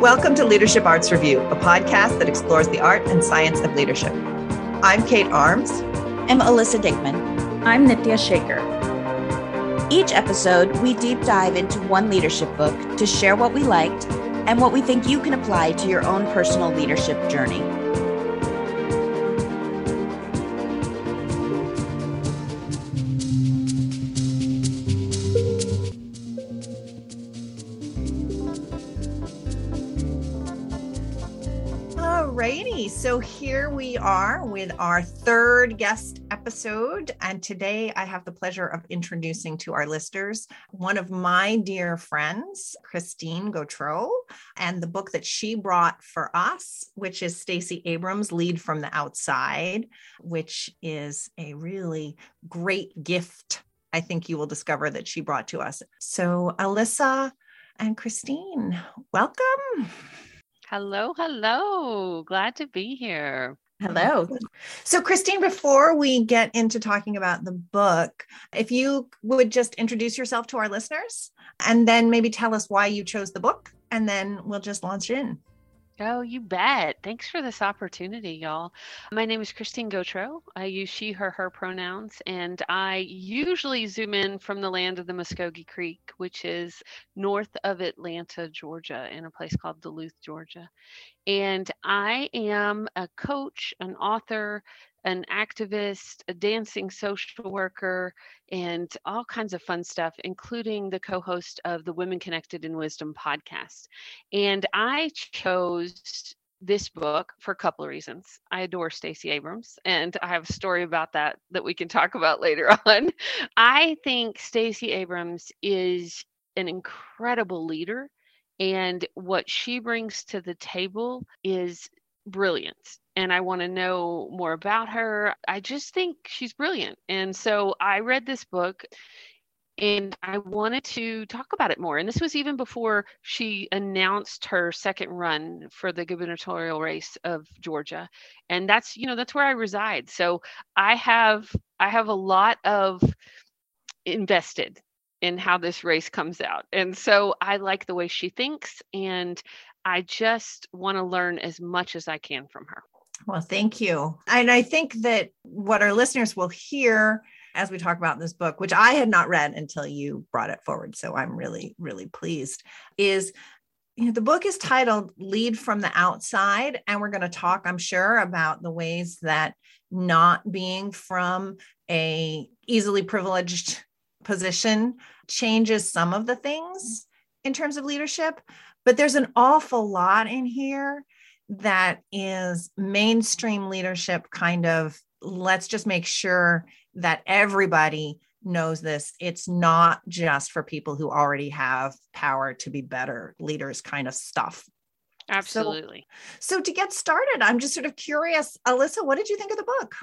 Welcome to Leadership Arts Review, a podcast that explores the art and science of leadership. I'm Kate Arms. I'm Alyssa Dickman. I'm Nitya Shaker. Each episode, we deep dive into one leadership book to share what we liked and what we think you can apply to your own personal leadership journey. So here we are with our third guest episode. And today I have the pleasure of introducing to our listeners one of my dear friends, Christine Gautreaux, and the book that she brought for us, which is Stacey Abrams' Lead from the Outside, which is a really great gift. I think you will discover that she brought to us. So, Alyssa and Christine, welcome. Hello, hello. Glad to be here. Hello. So, Christine, before we get into talking about the book, if you would just introduce yourself to our listeners and then maybe tell us why you chose the book, and then we'll just launch in. Oh, you bet. Thanks for this opportunity, y'all. My name is Christine Gautreaux. I use she, her, her pronouns, and I usually zoom in from the land of the Muskogee Creek, which is north of Atlanta, Georgia, in a place called Duluth, Georgia. And I am a coach, an author, an activist, a dancing social worker, and all kinds of fun stuff, including the co host of the Women Connected in Wisdom podcast. And I chose this book for a couple of reasons. I adore Stacey Abrams, and I have a story about that that we can talk about later on. I think Stacey Abrams is an incredible leader, and what she brings to the table is brilliant and I want to know more about her. I just think she's brilliant. And so I read this book and I wanted to talk about it more. And this was even before she announced her second run for the gubernatorial race of Georgia. And that's, you know, that's where I reside. So I have I have a lot of invested in how this race comes out. And so I like the way she thinks and I just want to learn as much as I can from her. Well, thank you. And I think that what our listeners will hear as we talk about this book, which I had not read until you brought it forward. So I'm really, really pleased, is you know, the book is titled Lead from the Outside. And we're going to talk, I'm sure, about the ways that not being from a easily privileged position changes some of the things in terms of leadership. But there's an awful lot in here that is mainstream leadership kind of let's just make sure that everybody knows this. It's not just for people who already have power to be better leaders kind of stuff. Absolutely. So, so to get started, I'm just sort of curious, Alyssa, what did you think of the book?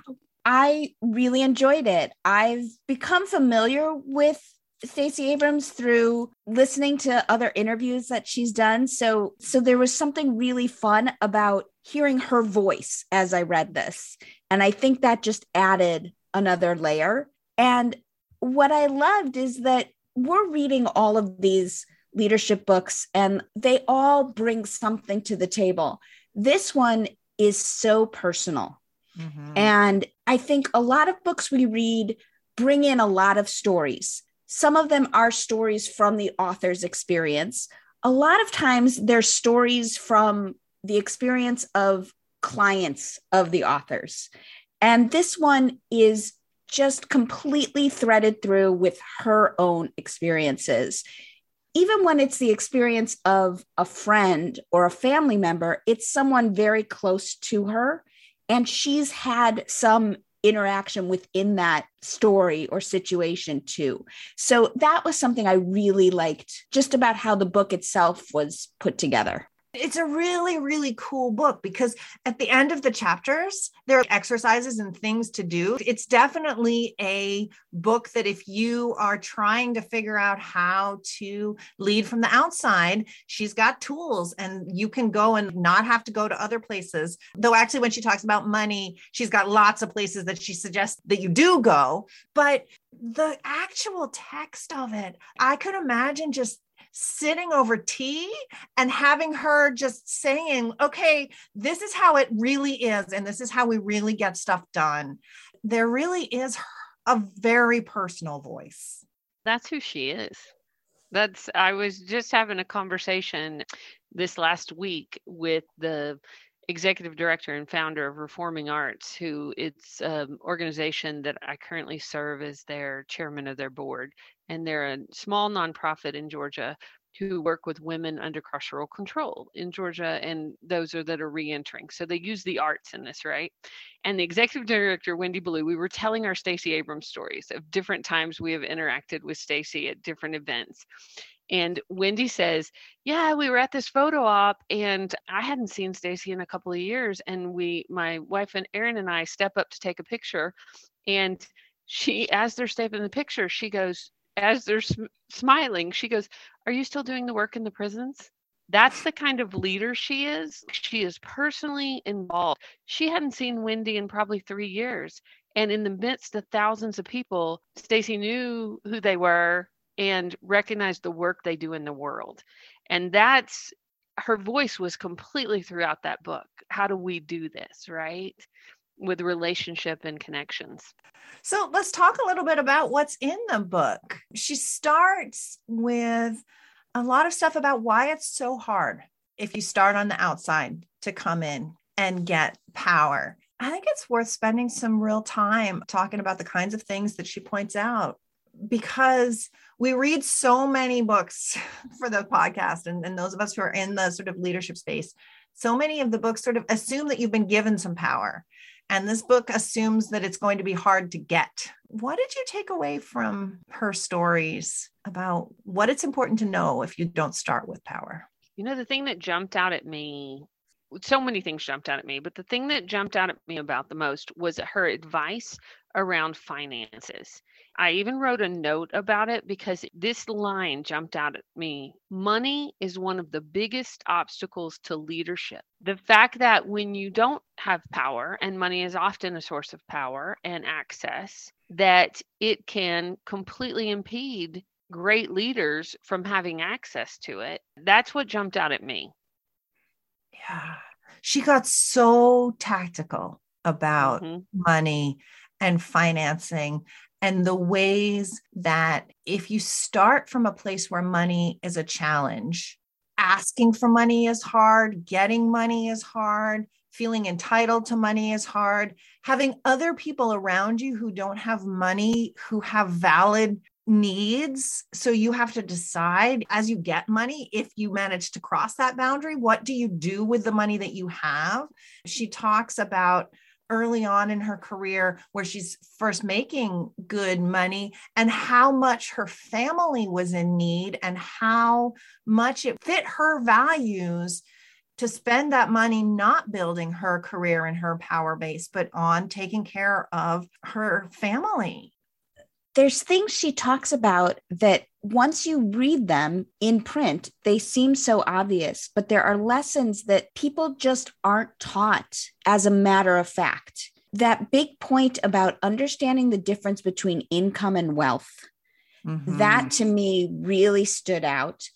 I really enjoyed it. I've become familiar with Stacey Abrams through listening to other interviews that she's done. So so there was something really fun about hearing her voice as I read this. And I think that just added another layer. And what I loved is that we're reading all of these leadership books and they all bring something to the table. This one is so personal. Mm-hmm. And I think a lot of books we read bring in a lot of stories some of them are stories from the author's experience. A lot of times they're stories from the experience of clients of the authors. And this one is just completely threaded through with her own experiences. Even when it's the experience of a friend or a family member, it's someone very close to her. And she's had some interaction within that story or situation too. So that was something I really liked just about how the book itself was put together. It's a really, really cool book because at the end of the chapters, there are exercises and things to do. It's definitely a book that if you are trying to figure out how to lead from the outside, she's got tools and you can go and not have to go to other places. Though, actually, when she talks about money, she's got lots of places that she suggests that you do go. But the actual text of it, I could imagine just sitting over tea and having her just saying, okay, this is how it really is. And this is how we really get stuff done. There really is a very personal voice. That's who she is. That's, I was just having a conversation this last week with the executive director and founder of Reforming Arts, who it's an organization that I currently serve as their chairman of their board. And they're a small nonprofit in Georgia who work with women under carceral control in Georgia, and those are that are reentering. So they use the arts in this, right? And the executive director, Wendy Blue, we were telling our Stacey Abrams stories of different times we have interacted with Stacey at different events. And Wendy says, Yeah, we were at this photo op and I hadn't seen Stacey in a couple of years. And we, my wife and Aaron and I step up to take a picture. And she, as they're stepping in the picture, she goes, as they're sm- smiling, she goes, Are you still doing the work in the prisons? That's the kind of leader she is. She is personally involved. She hadn't seen Wendy in probably three years. And in the midst of thousands of people, Stacey knew who they were and recognize the work they do in the world. And that's her voice was completely throughout that book. How do we do this, right? With relationship and connections. So let's talk a little bit about what's in the book. She starts with a lot of stuff about why it's so hard if you start on the outside to come in and get power. I think it's worth spending some real time talking about the kinds of things that she points out because we read so many books for the podcast and, and those of us who are in the sort of leadership space. So many of the books sort of assume that you've been given some power and this book assumes that it's going to be hard to get. What did you take away from her stories about what it's important to know if you don't start with power? You know the thing that jumped out at me so many things jumped out at me, but the thing that jumped out at me about the most was her advice around finances. I even wrote a note about it because this line jumped out at me. Money is one of the biggest obstacles to leadership. The fact that when you don't have power, and money is often a source of power and access, that it can completely impede great leaders from having access to it. That's what jumped out at me. Yeah. She got so tactical about mm-hmm. money and financing and the ways that if you start from a place where money is a challenge, asking for money is hard, getting money is hard, feeling entitled to money is hard, having other people around you who don't have money, who have valid needs. So you have to decide as you get money, if you manage to cross that boundary, what do you do with the money that you have? She talks about early on in her career where she's first making good money and how much her family was in need and how much it fit her values to spend that money not building her career and her power base but on taking care of her family. There's things she talks about that once you read them in print, they seem so obvious, but there are lessons that people just aren't taught as a matter of fact. That big point about understanding the difference between income and wealth, mm-hmm. that to me really stood out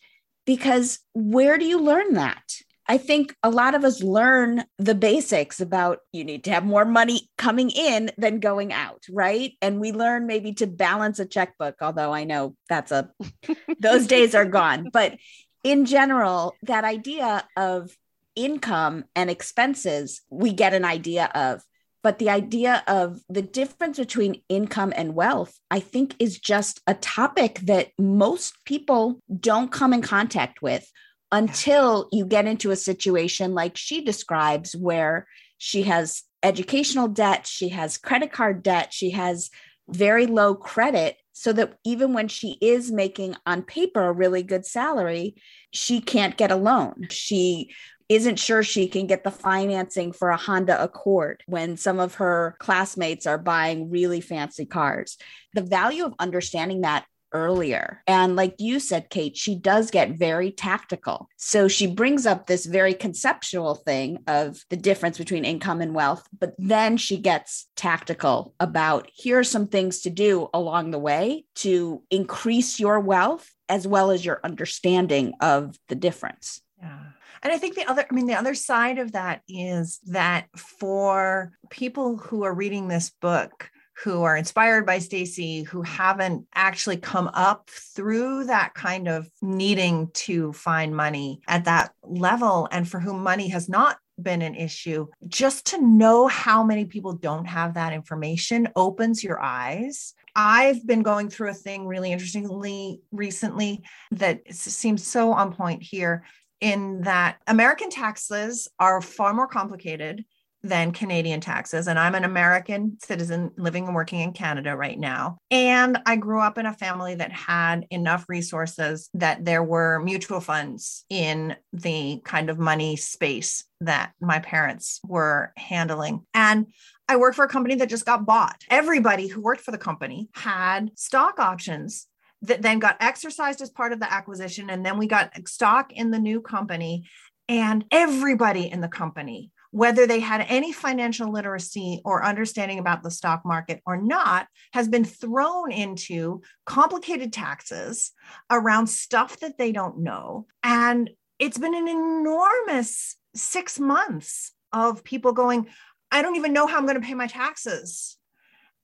because where do you learn that? I think a lot of us learn the basics about you need to have more money coming in than going out, right? And we learn maybe to balance a checkbook, although I know that's a, those days are gone. But in general, that idea of income and expenses, we get an idea of. But the idea of the difference between income and wealth, I think, is just a topic that most people don't come in contact with until you get into a situation like she describes where she has educational debt, she has credit card debt, she has very low credit. So that even when she is making on paper a really good salary, she can't get a loan. She isn't sure she can get the financing for a Honda Accord when some of her classmates are buying really fancy cars. The value of understanding that earlier. And like you said, Kate, she does get very tactical. So she brings up this very conceptual thing of the difference between income and wealth, but then she gets tactical about here are some things to do along the way to increase your wealth as well as your understanding of the difference. Yeah. And I think the other, I mean, the other side of that is that for people who are reading this book, who are inspired by Stacey, who haven't actually come up through that kind of needing to find money at that level, and for whom money has not been an issue, just to know how many people don't have that information opens your eyes. I've been going through a thing really interestingly recently that seems so on point here in that American taxes are far more complicated than Canadian taxes. And I'm an American citizen living and working in Canada right now. And I grew up in a family that had enough resources that there were mutual funds in the kind of money space that my parents were handling. And I worked for a company that just got bought. Everybody who worked for the company had stock options that then got exercised as part of the acquisition. And then we got stock in the new company. And everybody in the company, whether they had any financial literacy or understanding about the stock market or not, has been thrown into complicated taxes around stuff that they don't know. And it's been an enormous six months of people going, I don't even know how I'm going to pay my taxes.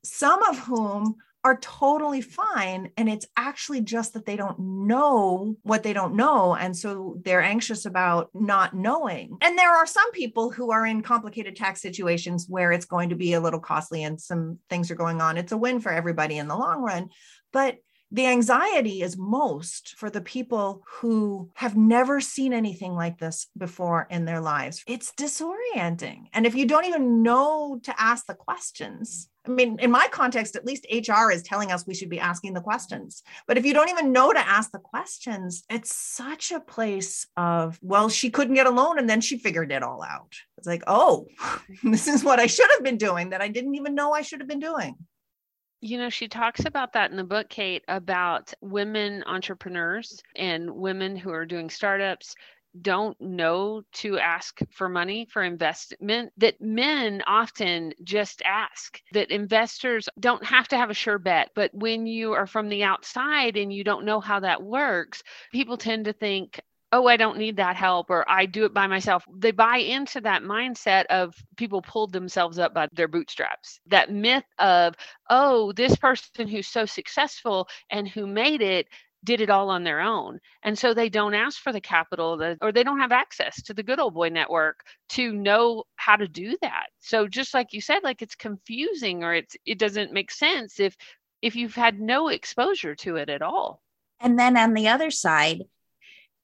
Some of whom are totally fine. And it's actually just that they don't know what they don't know. And so they're anxious about not knowing. And there are some people who are in complicated tax situations where it's going to be a little costly and some things are going on. It's a win for everybody in the long run. But the anxiety is most for the people who have never seen anything like this before in their lives. It's disorienting. And if you don't even know to ask the questions, I mean, in my context, at least HR is telling us we should be asking the questions. But if you don't even know to ask the questions, it's such a place of, well, she couldn't get a loan and then she figured it all out. It's like, oh, this is what I should have been doing that I didn't even know I should have been doing. You know, she talks about that in the book, Kate, about women entrepreneurs and women who are doing startups don't know to ask for money for investment that men often just ask that investors don't have to have a sure bet but when you are from the outside and you don't know how that works people tend to think oh, I don't need that help or I do it by myself. They buy into that mindset of people pulled themselves up by their bootstraps. That myth of, oh, this person who's so successful and who made it did it all on their own. And so they don't ask for the capital or they don't have access to the good old boy network to know how to do that. So just like you said, like it's confusing or it's it doesn't make sense if if you've had no exposure to it at all. And then on the other side,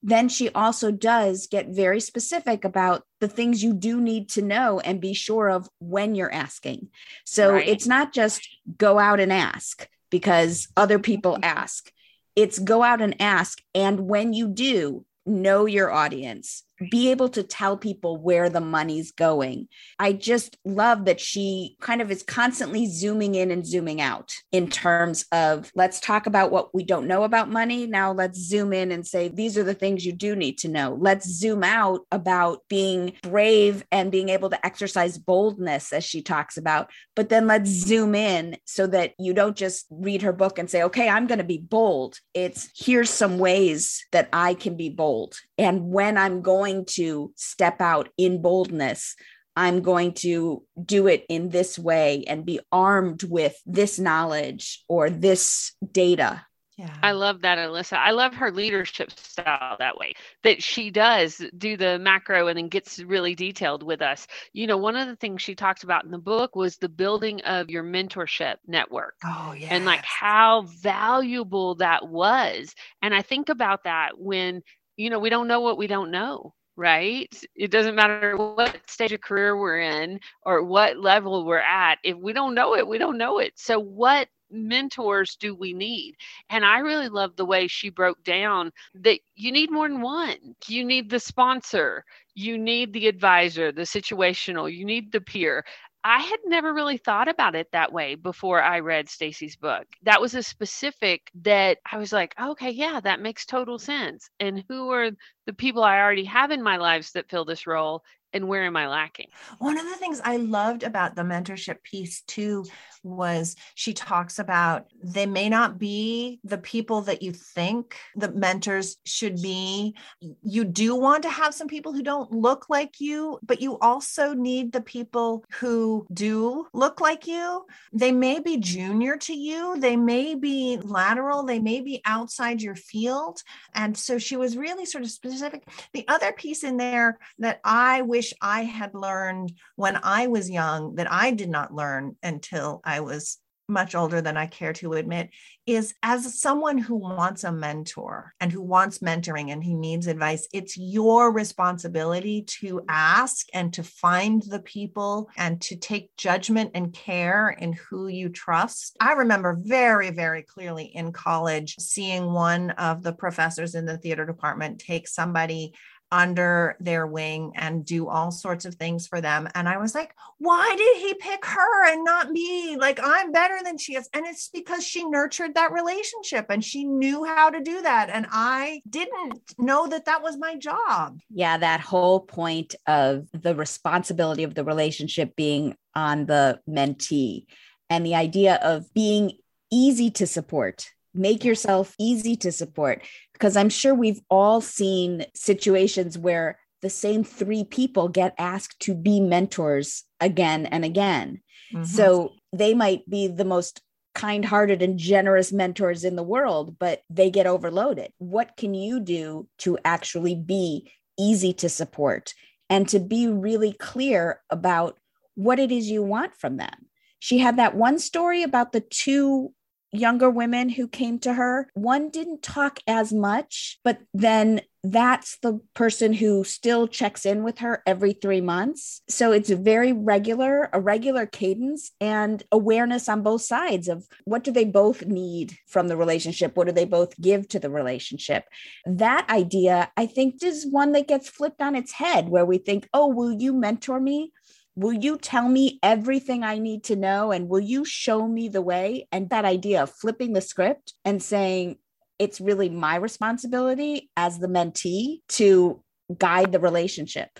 then she also does get very specific about the things you do need to know and be sure of when you're asking. So right. it's not just go out and ask because other people mm-hmm. ask it's go out and ask. And when you do, know your audience, be able to tell people where the money's going. I just love that she kind of is constantly zooming in and zooming out in terms of let's talk about what we don't know about money. Now let's zoom in and say these are the things you do need to know. Let's zoom out about being brave and being able to exercise boldness, as she talks about. But then let's zoom in so that you don't just read her book and say, okay, I'm going to be bold. It's here's some ways that I can be bold. And when I'm going going to step out in boldness. I'm going to do it in this way and be armed with this knowledge or this data. Yeah. I love that, Alyssa. I love her leadership style that way, that she does do the macro and then gets really detailed with us. You know, one of the things she talked about in the book was the building of your mentorship network. Oh, yeah. And like how valuable that was. And I think about that when, you know, we don't know what we don't know right? It doesn't matter what stage of career we're in or what level we're at. If we don't know it, we don't know it. So, what mentors do we need? And I really love the way she broke down that you need more than one. You need the sponsor, you need the advisor, the situational, you need the peer. I had never really thought about it that way before I read Stacey's book. That was a specific that I was like, okay, yeah, that makes total sense. And who are the people I already have in my lives that fill this role? And where am I lacking? One of the things I loved about the mentorship piece too was she talks about they may not be the people that you think the mentors should be. You do want to have some people who don't look like you, but you also need the people who do look like you. They may be junior to you, they may be lateral, they may be outside your field. And so she was really sort of specific. The other piece in there that I wish wish I had learned when I was young that I did not learn until I was much older than I care to admit, is as someone who wants a mentor and who wants mentoring and who needs advice, it's your responsibility to ask and to find the people and to take judgment and care in who you trust. I remember very, very clearly in college seeing one of the professors in the theater department take somebody under their wing and do all sorts of things for them. And I was like, why did he pick her and not me? Like, I'm better than she is. And it's because she nurtured that relationship and she knew how to do that. And I didn't know that that was my job. Yeah, that whole point of the responsibility of the relationship being on the mentee and the idea of being easy to support make yourself easy to support because I'm sure we've all seen situations where the same three people get asked to be mentors again and again. Mm-hmm. So they might be the most kind hearted and generous mentors in the world, but they get overloaded. What can you do to actually be easy to support and to be really clear about what it is you want from them? She had that one story about the two younger women who came to her. One didn't talk as much, but then that's the person who still checks in with her every three months. So it's a very regular, a regular cadence and awareness on both sides of what do they both need from the relationship? What do they both give to the relationship? That idea, I think, is one that gets flipped on its head where we think, oh, will you mentor me? Will you tell me everything I need to know? And will you show me the way? And that idea of flipping the script and saying, it's really my responsibility as the mentee to guide the relationship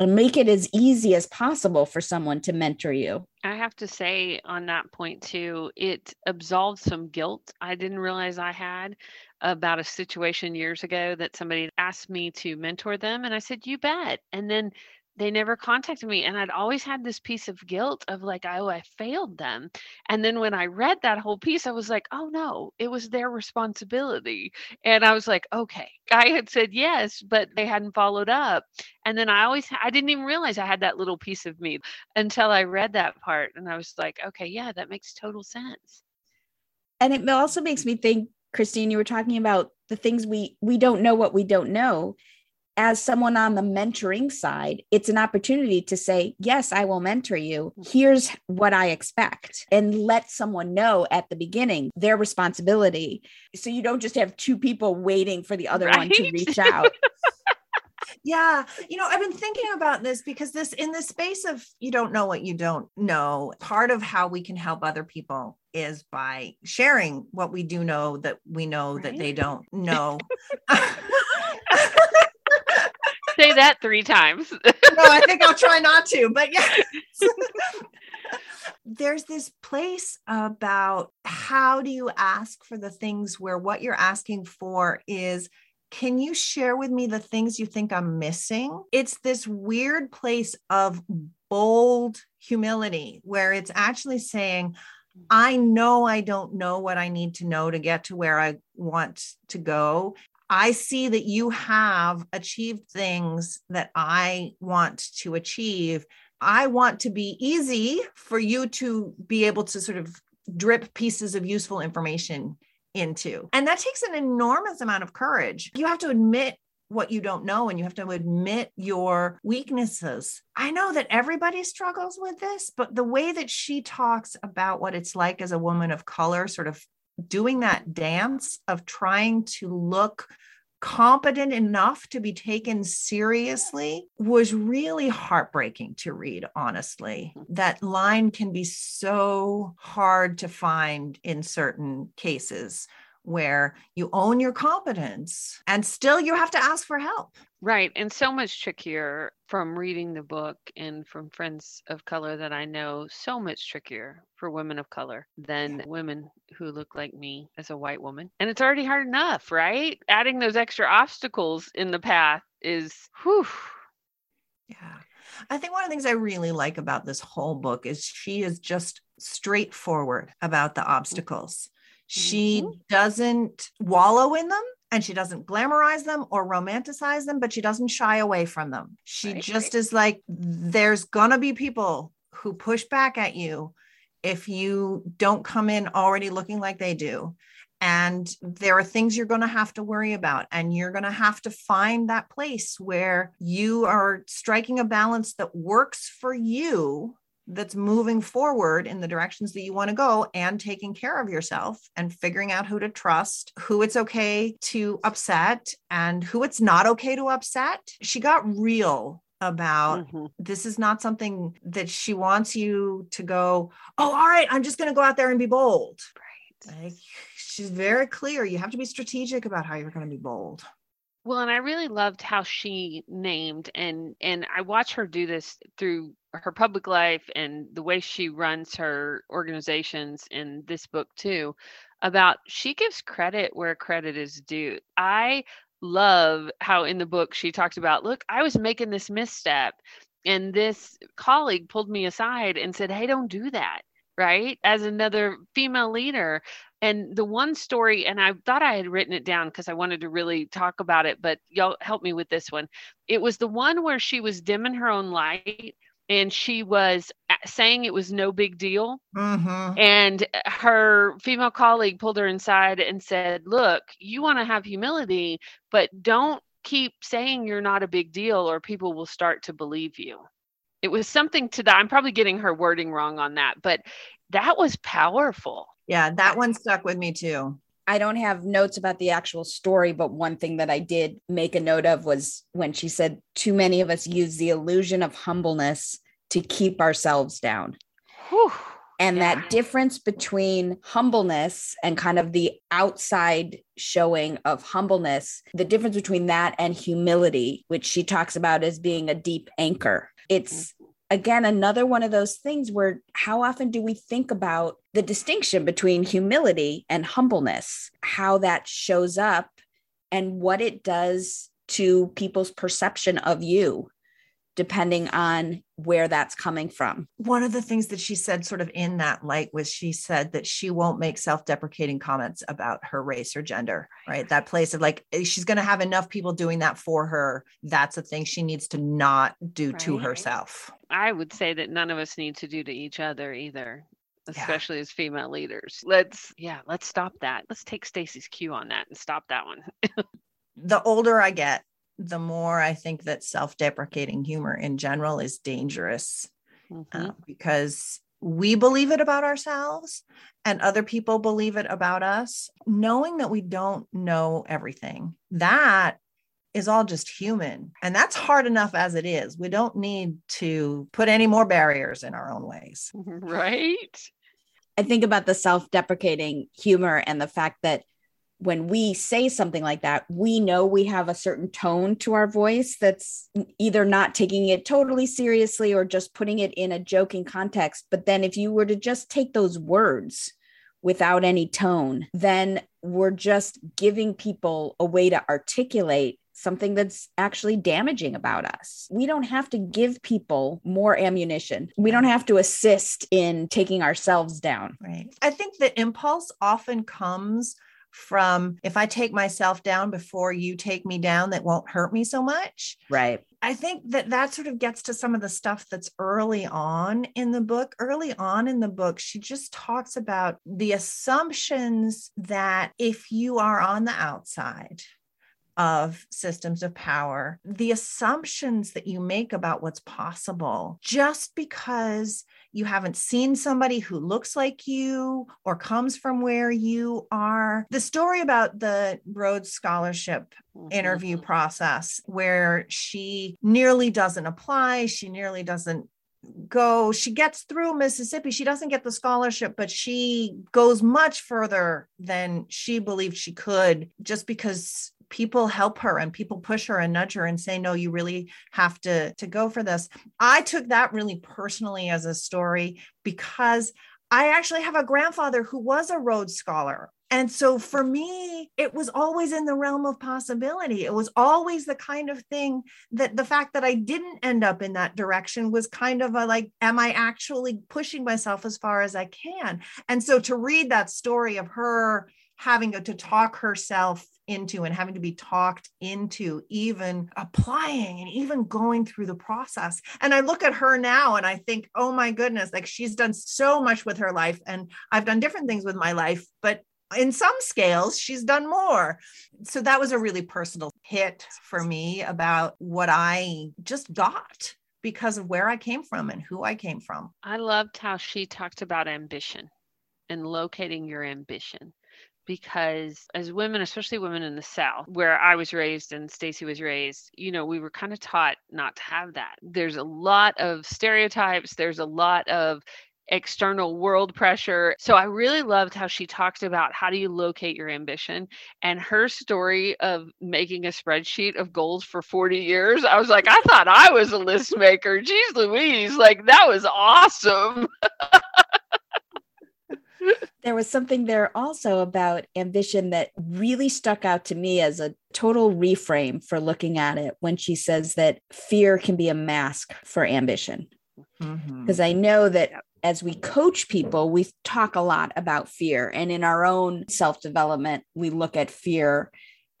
and make it as easy as possible for someone to mentor you. I have to say on that point too, it absolved some guilt I didn't realize I had about a situation years ago that somebody asked me to mentor them. And I said, You bet. And then they never contacted me and i'd always had this piece of guilt of like oh i failed them. And then when i read that whole piece i was like oh no it was their responsibility. And i was like okay. I had said yes but they hadn't followed up. And then i always i didn't even realize i had that little piece of me until i read that part and i was like okay yeah that makes total sense. And it also makes me think christine you were talking about the things we we don't know what we don't know as someone on the mentoring side, it's an opportunity to say, Yes, I will mentor you. Here's what I expect. And let someone know at the beginning their responsibility. So you don't just have two people waiting for the other right? one to reach out. yeah you know i've been thinking about this because this in the space of you don't know what you don't know part of how we can help other people is by sharing what we do know that we know right? that they don't know say that three times. no, I think I'll try not to, but yeah. There's this place about how do you ask for the things where what you're asking for is can you share with me the things you think I'm missing? It's this weird place of bold humility where it's actually saying, I know I don't know what I need to know to get to where I want to go. I see that you have achieved things that I want to achieve. I want to be easy for you to be able to sort of drip pieces of useful information into. And that takes an enormous amount of courage. You have to admit what you don't know and you have to admit your weaknesses. I know that everybody struggles with this, but the way that she talks about what it's like as a woman of color, sort of doing that dance of trying to look competent enough to be taken seriously was really heartbreaking to read, honestly. Mm-hmm. That line can be so hard to find in certain cases where you own your competence and still you have to ask for help. Right. And so much trickier from reading the book and from friends of color that I know, so much trickier for women of color than women who look like me as a white woman. And it's already hard enough, right? Adding those extra obstacles in the path is whew. Yeah. I think one of the things I really like about this whole book is she is just straightforward about the mm-hmm. obstacles. She mm-hmm. doesn't wallow in them and she doesn't glamorize them or romanticize them, but she doesn't shy away from them. She right, just right. is like, there's going to be people who push back at you if you don't come in already looking like they do. And there are things you're going to have to worry about. And you're going to have to find that place where you are striking a balance that works for you that's moving forward in the directions that you want to go and taking care of yourself and figuring out who to trust, who it's okay to upset and who it's not okay to upset. She got real about mm-hmm. this is not something that she wants you to go, oh, all right, I'm just going to go out there and be bold. Right. Like, she's very clear. You have to be strategic about how you're going to be bold. Well, and I really loved how she named and and I watch her do this through her public life and the way she runs her organizations in this book too about she gives credit where credit is due. I love how in the book she talks about, look, I was making this misstep and this colleague pulled me aside and said, "Hey, don't do that." Right? As another female leader, and the one story, and I thought I had written it down because I wanted to really talk about it, but y'all help me with this one. It was the one where she was dimming her own light and she was saying it was no big deal. Mm-hmm. And her female colleague pulled her inside and said, Look, you want to have humility, but don't keep saying you're not a big deal or people will start to believe you. It was something to that. I'm probably getting her wording wrong on that, but that was powerful. Yeah, that one stuck with me too. I don't have notes about the actual story, but one thing that I did make a note of was when she said, Too many of us use the illusion of humbleness to keep ourselves down. Whew. And yeah. that difference between humbleness and kind of the outside showing of humbleness, the difference between that and humility, which she talks about as being a deep anchor. It's again another one of those things where how often do we think about the distinction between humility and humbleness how that shows up and what it does to people's perception of you depending on where that's coming from. One of the things that she said, sort of in that light, was she said that she won't make self deprecating comments about her race or gender, right? That place of like, eh, she's going to have enough people doing that for her. That's a thing she needs to not do right. to herself. I would say that none of us need to do to each other either especially yeah. as female leaders. Let's yeah, let's stop that. Let's take Stacey's cue on that and stop that one. the older I get, the more I think that self deprecating humor in general is dangerous uh, mm-hmm. uh, because we believe it about ourselves and other people believe it about us. Knowing that we don't know everything, that is all just human. And that's hard enough as it is. We don't need to put any more barriers in our own ways. Right. I think about the self deprecating humor and the fact that when we say something like that, we know we have a certain tone to our voice that's either not taking it totally seriously or just putting it in a joking context. But then if you were to just take those words without any tone, then we're just giving people a way to articulate something that's actually damaging about us. We don't have to give people more ammunition. We don't have to assist in taking ourselves down. Right. I think the impulse often comes from if I take myself down before you take me down, that won't hurt me so much. Right. I think that that sort of gets to some of the stuff that's early on in the book. Early on in the book, she just talks about the assumptions that if you are on the outside, of systems of power, the assumptions that you make about what's possible just because you haven't seen somebody who looks like you or comes from where you are. The story about the Rhodes Scholarship mm-hmm. interview process, where she nearly doesn't apply, she nearly doesn't go she gets through mississippi she doesn't get the scholarship but she goes much further than she believed she could just because people help her and people push her and nudge her and say no you really have to to go for this i took that really personally as a story because I actually have a grandfather who was a Rhodes Scholar. And so for me, it was always in the realm of possibility. It was always the kind of thing that the fact that I didn't end up in that direction was kind of a like, am I actually pushing myself as far as I can? And so to read that story of her having to talk herself into and having to be talked into even applying and even going through the process. And I look at her now and I think, oh my goodness, like she's done so much with her life. And I've done different things with my life, but in some scales, she's done more. So that was a really personal hit for me about what I just got because of where I came from and who I came from. I loved how she talked about ambition and locating your ambition because as women especially women in the south where i was raised and stacey was raised you know we were kind of taught not to have that there's a lot of stereotypes there's a lot of external world pressure. So I really loved how she talked about how do you locate your ambition and her story of making a spreadsheet of goals for 40 years. I was like, I thought I was a list maker. Jeez Louise, like that was awesome. there was something there also about ambition that really stuck out to me as a total reframe for looking at it when she says that fear can be a mask for ambition. Because mm-hmm. I know that as we coach people, we talk a lot about fear. And in our own self development, we look at fear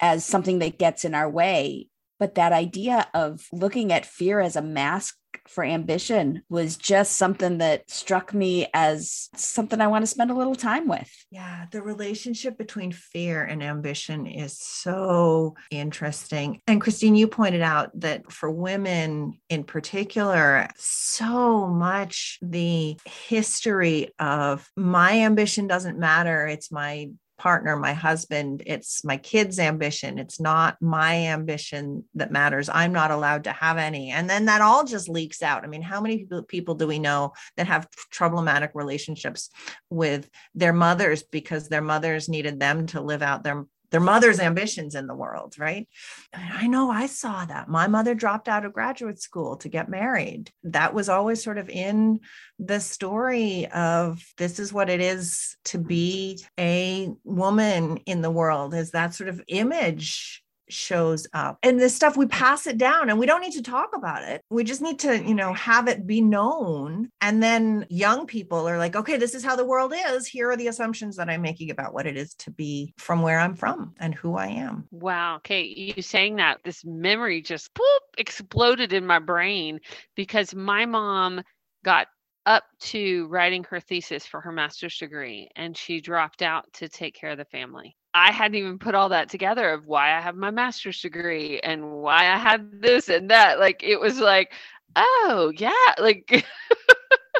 as something that gets in our way. But that idea of looking at fear as a mask for ambition was just something that struck me as something I want to spend a little time with. Yeah, the relationship between fear and ambition is so interesting. And Christine, you pointed out that for women in particular, so much the history of my ambition doesn't matter, it's my partner, my husband, it's my kids' ambition. It's not my ambition that matters. I'm not allowed to have any. And then that all just leaks out. I mean, how many people do we know that have problematic relationships with their mothers because their mothers needed them to live out their their mother's ambitions in the world, right? I know I saw that. My mother dropped out of graduate school to get married. That was always sort of in the story of this is what it is to be a woman in the world, is that sort of image shows up and this stuff we mm. pass it down and we don't need to talk about it. We just need to you know have it be known and then young people are like okay this is how the world is. Here are the assumptions that i'm making about what it is to be from where i'm from and who i am. Wow okay you saying that this memory just poop exploded in my brain because my mom got up to writing her thesis for her master's degree and she dropped out to take care of the family I hadn't even put all that together of why I have my master's degree and why I had this and that. Like it was like, oh yeah, like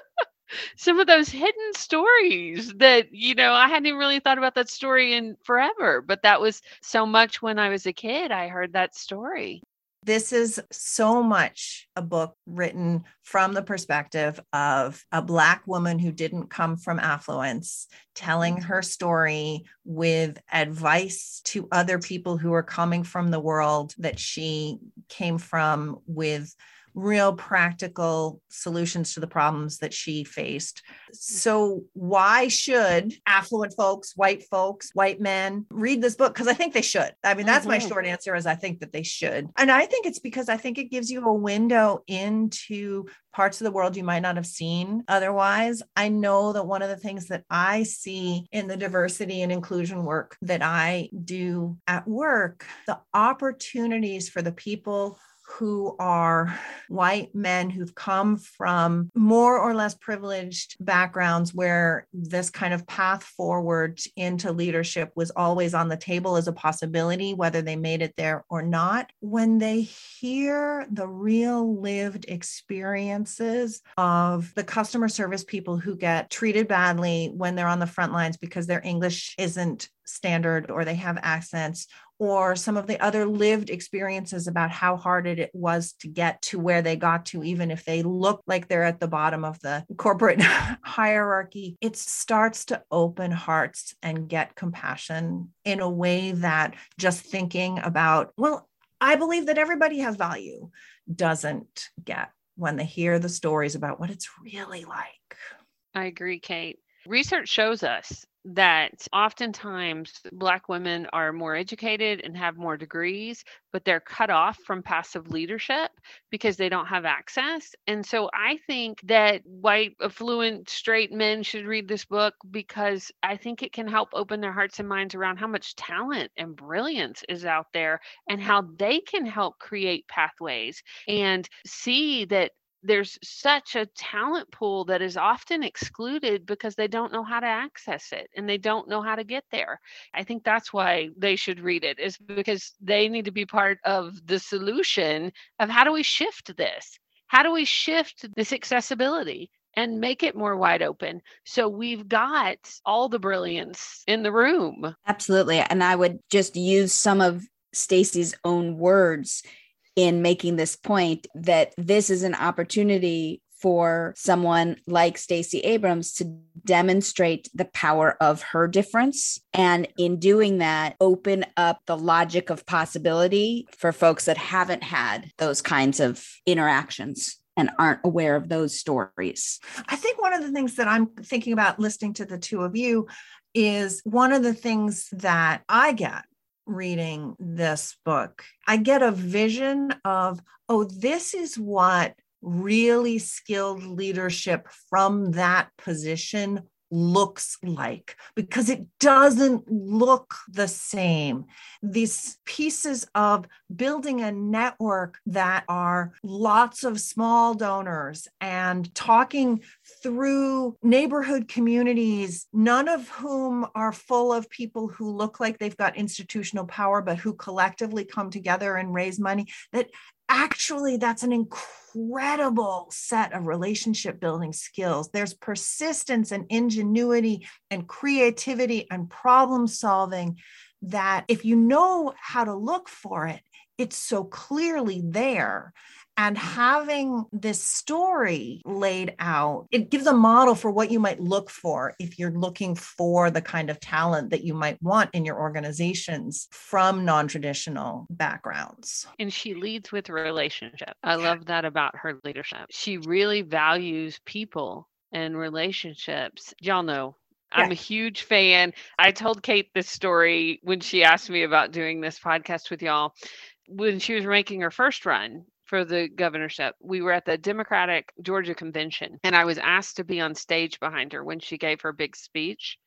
some of those hidden stories that, you know, I hadn't even really thought about that story in forever. But that was so much when I was a kid. I heard that story. This is so much a book written from the perspective of a Black woman who didn't come from affluence, telling mm-hmm. her story with advice to other people who are coming from the world that she came from, with real practical solutions to the problems that she faced. So, why should affluent folks, white folks, white men read this book? Because I think they should. I mean, that's mm-hmm. my short answer is I think that they should. And I think it's because I think it gives you a window into parts of the world you might not have seen otherwise. I know that one of the things that I see in the diversity and inclusion work that I do at work, the opportunities for the people who are white men who've come from more or less privileged backgrounds where this kind of path forward into leadership was always on the table as a possibility, whether they made it there or not. When they hear the real lived experiences of the customer service people who get treated badly when they're on the front lines because their English isn't standard or they have accents or some of the other lived experiences about how hard it was to get to where they got to, even if they look like they're at the bottom of the corporate hierarchy, it starts to open hearts and get compassion in a way that just thinking about, well, I believe that everybody has value doesn't get when they hear the stories about what it's really like. I agree, Kate. Research shows us that oftentimes Black women are more educated and have more degrees, but they're cut off from passive leadership because they don't have access. And so I think that white, affluent, straight men should read this book because I think it can help open their hearts and minds around how much talent and brilliance is out there and how they can help create pathways and see that there's such a talent pool that is often excluded because they don't know how to access it and they don't know how to get there. I think that's why they should read it is because they need to be part of the solution of how do we shift this? How do we shift this accessibility? and make it more wide open. So we've got all the brilliance in the room. Absolutely. And I would just use some of Stacey's own words in making this point that this is an opportunity for someone like Stacey Abrams to demonstrate the power of her difference. And in doing that, open up the logic of possibility for folks that haven't had those kinds of interactions and aren't aware of those stories. I think one of the things that I'm thinking about listening to the two of you is one of the things that I get reading this book, I get a vision of, oh, this is what really skilled leadership from that position looks like because it doesn't look the same. These pieces of building a network that are lots of small donors and talking through neighborhood communities, none of whom are full of people who look like they've got institutional power, but who collectively come together and raise money, that actually that's an incredible set of relationship building skills. There's persistence and ingenuity and creativity and problem solving that if you know how to look for it it's so clearly there and having this story laid out, it gives a model for what you might look for if you're looking for the kind of talent that you might want in your organizations from non traditional backgrounds. And she leads with relationship. I love that about her leadership. She really values people and relationships. Y'all know I'm a huge fan. I told Kate this story when she asked me about doing this podcast with y'all. When she was making her first run, for the governorship. We were at the Democratic Georgia convention, and I was asked to be on stage behind her when she gave her big speech.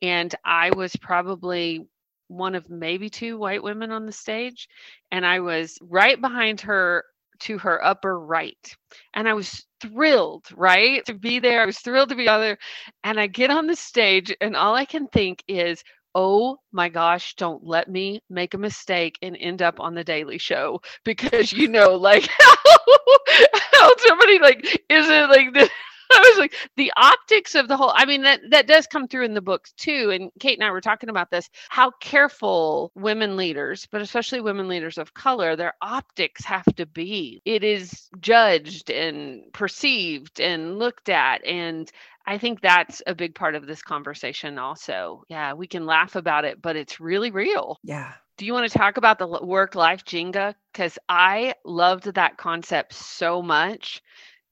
And I was probably one of maybe two white women on the stage, and I was right behind her to her upper right. And I was thrilled, right, to be there. I was thrilled to be on there. And I get on the stage, and all I can think is, oh my gosh, don't let me make a mistake and end up on the Daily Show because you know, like how, how somebody like is it like the I was like the optics of the whole. I mean that that does come through in the books too. And Kate and I were talking about this. How careful women leaders, but especially women leaders of color, their optics have to be. It is judged and perceived and looked at, and I think that's a big part of this conversation also. Yeah, we can laugh about it, but it's really real. Yeah. Do you want to talk about the work life Jenga? Because I loved that concept so much.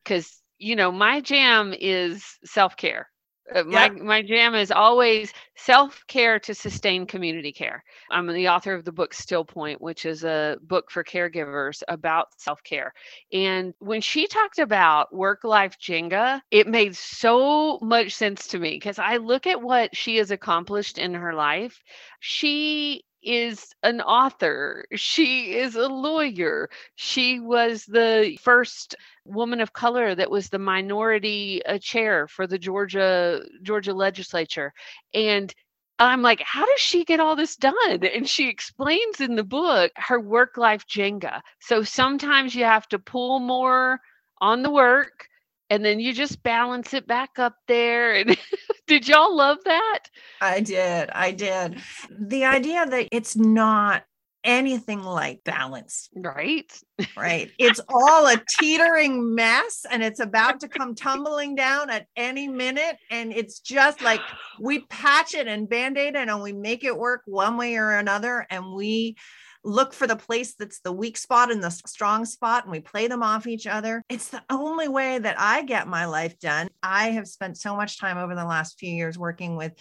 Because, you know, my jam is self care. Uh, my my jam is always self care to sustain community care. I'm the author of the book Still Point, which is a book for caregivers about self care. And when she talked about work life Jenga, it made so much sense to me because I look at what she has accomplished in her life. She is an author. She is a lawyer. She was the first woman of color that was the minority uh, chair for the Georgia Georgia legislature. And I'm like, how does she get all this done? And she explains in the book her work life Jenga. So sometimes you have to pull more on the work and then you just balance it back up there. And did y'all love that? I did. I did. The idea that it's not anything like balance. Right. Right. It's all a teetering mess and it's about to come tumbling down at any minute. And it's just like we patch it and band aid it and we make it work one way or another. And we look for the place that's the weak spot and the strong spot and we play them off each other. It's the only way that I get my life done. I have spent so much time over the last few years working with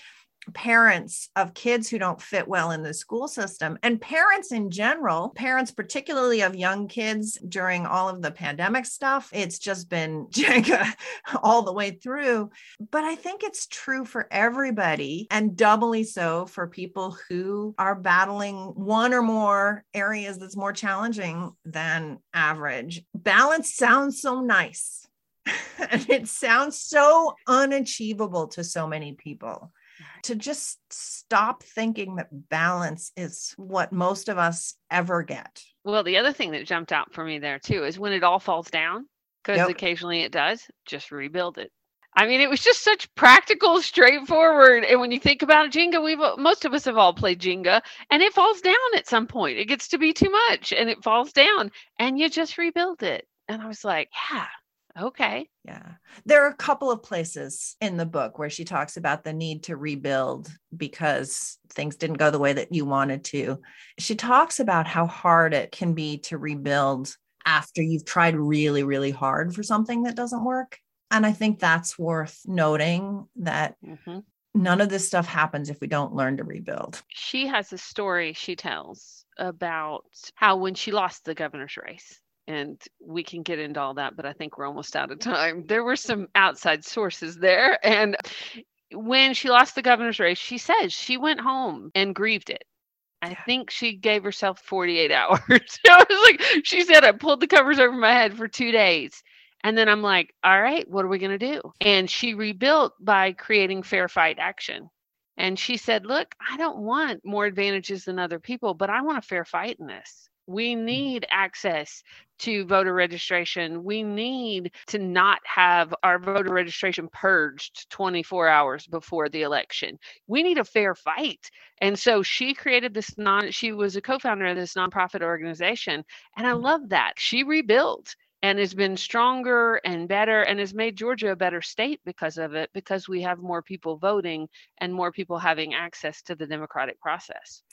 parents of kids who don't fit well in the school system and parents in general, parents particularly of young kids during all of the pandemic stuff. It's just been Jenga all the way through. But I think it's true for everybody and doubly so for people who are battling one or more areas that's more challenging than average. Balance sounds so nice. and it sounds so unachievable to so many people to just stop thinking that balance is what most of us ever get. Well, the other thing that jumped out for me there too is when it all falls down, because yep. occasionally it does, just rebuild it. I mean, it was just such practical, straightforward. And when you think about Jenga, we've most of us have all played Jenga, and it falls down at some point. It gets to be too much, and it falls down, and you just rebuild it. And I was like, yeah, Okay. Yeah. There are a couple of places in the book where she talks about the need to rebuild because things didn't go the way that you wanted to. She talks about how hard it can be to rebuild after you've tried really, really hard for something that doesn't work. And I think that's worth noting that mm-hmm. none of this stuff happens if we don't learn to rebuild. She has a story she tells about how when she lost the governor's race, and we can get into all that, but I think we're almost out of time. There were some outside sources there. And when she lost the governor's race, she says she went home and grieved it. I think she gave herself 48 hours. I was like, she said, I pulled the covers over my head for two days. And then I'm like, all right, what are we going to do? And she rebuilt by creating fair fight action. And she said, look, I don't want more advantages than other people, but I want a fair fight in this. We mm. need access to voter registration. We need to not have our voter registration purged 24 hours before the election. We need a fair fight. And so she created this non, she was a co founder of this nonprofit organization. And I love that. She rebuilt and has been stronger and better and has made Georgia a better state because of it, because we have more people voting and more people having access to the democratic process.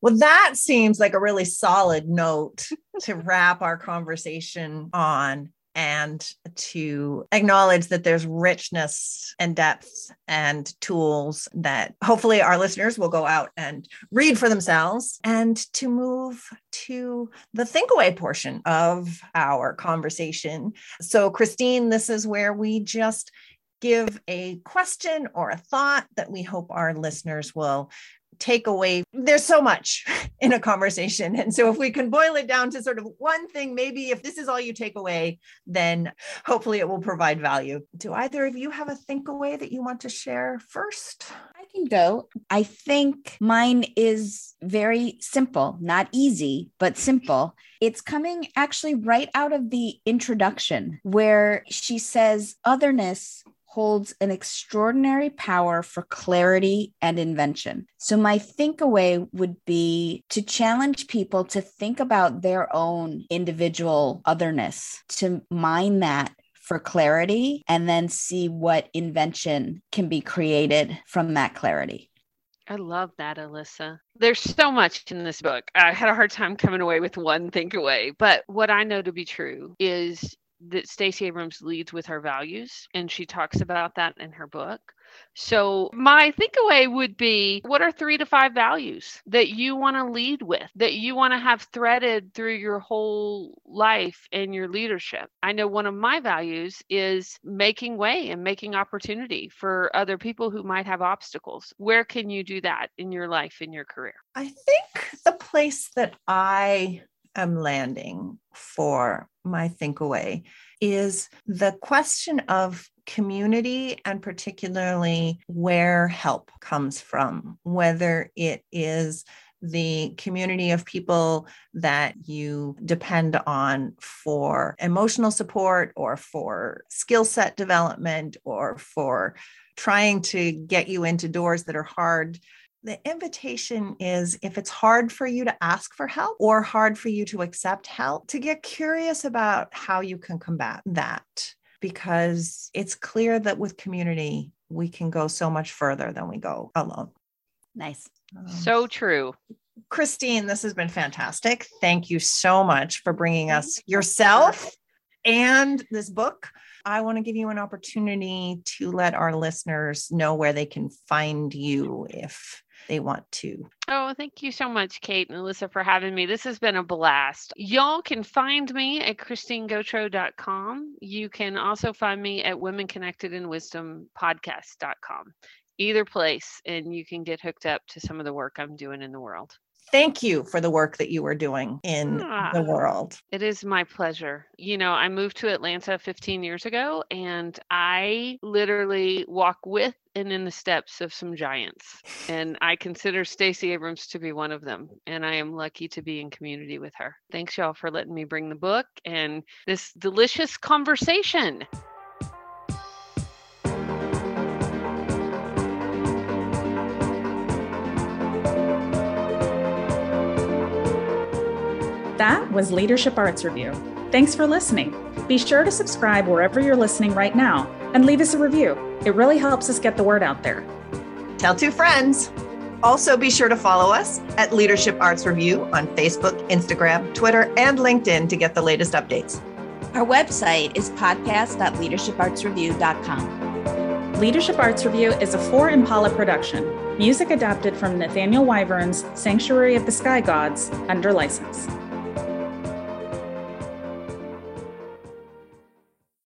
Well, that seems like a really solid note to wrap our conversation on and to acknowledge that there's richness and depth and tools that hopefully our listeners will go out and read for themselves and to move to the think away portion of our conversation. So, Christine, this is where we just give a question or a thought that we hope our listeners will take away there's so much in a conversation. And so if we can boil it down to sort of one thing maybe if this is all you take away then hopefully it will provide value. Do either of you have a think away that you want to share first? I can go. I think mine is very simple not easy but simple. It's coming actually right out of the introduction where she says otherness holds an extraordinary power for clarity and invention. So, my think away would be to challenge people to think about their own individual otherness, to mine that for clarity, and then see what invention can be created from that clarity. I love that, Alyssa. There's so much in this book. I had a hard time coming away with one think away, but what I know to be true is that Stacey Abrams leads with her values, and she talks about that in her book. So, my think away would be what are three to five values that you want to lead with, that you want to have threaded through your whole life and your leadership? I know one of my values is making way and making opportunity for other people who might have obstacles. Where can you do that in your life, in your career? I think the place that I am landing for my think away is the question of community and particularly where help comes from, whether it is the community of people that you depend on for emotional support or for skill set development or for trying to get you into doors that are hard the invitation is if it's hard for you to ask for help or hard for you to accept help, to get curious about how you can combat that. Because it's clear that with community, we can go so much further than we go alone. Nice. Um, so true. Christine, this has been fantastic. Thank you so much for bringing us yourself and this book. I want to give you an opportunity to let our listeners know where they can find you if they want to. Oh, thank you so much, Kate and Alyssa, for having me. This has been a blast. Y'all can find me at christinegautreaux.com. You can also find me at womenconnectedinwisdompodcast.com. Either place, and you can get hooked up to some of the work I'm doing in the world thank you for the work that you are doing in ah, the world. It is my pleasure. You know, I moved to Atlanta 15 years ago and I literally walk with and in the steps of some giants. And I consider Stacey Abrams to be one of them. And I am lucky to be in community with her. Thanks, y'all, for letting me bring the book and this delicious conversation. That was Leadership Arts Review. Thanks for listening. Be sure to subscribe wherever you're listening right now and leave us a review. It really helps us get the word out there. Tell two friends. Also, be sure to follow us at Leadership Arts Review on Facebook, Instagram, Twitter, and LinkedIn to get the latest updates. Our website is podcast.leadershipartsreview.com. Leadership Arts Review is a Four Impala production, music adapted from Nathaniel Wyvern's Sanctuary of the Sky Gods under license.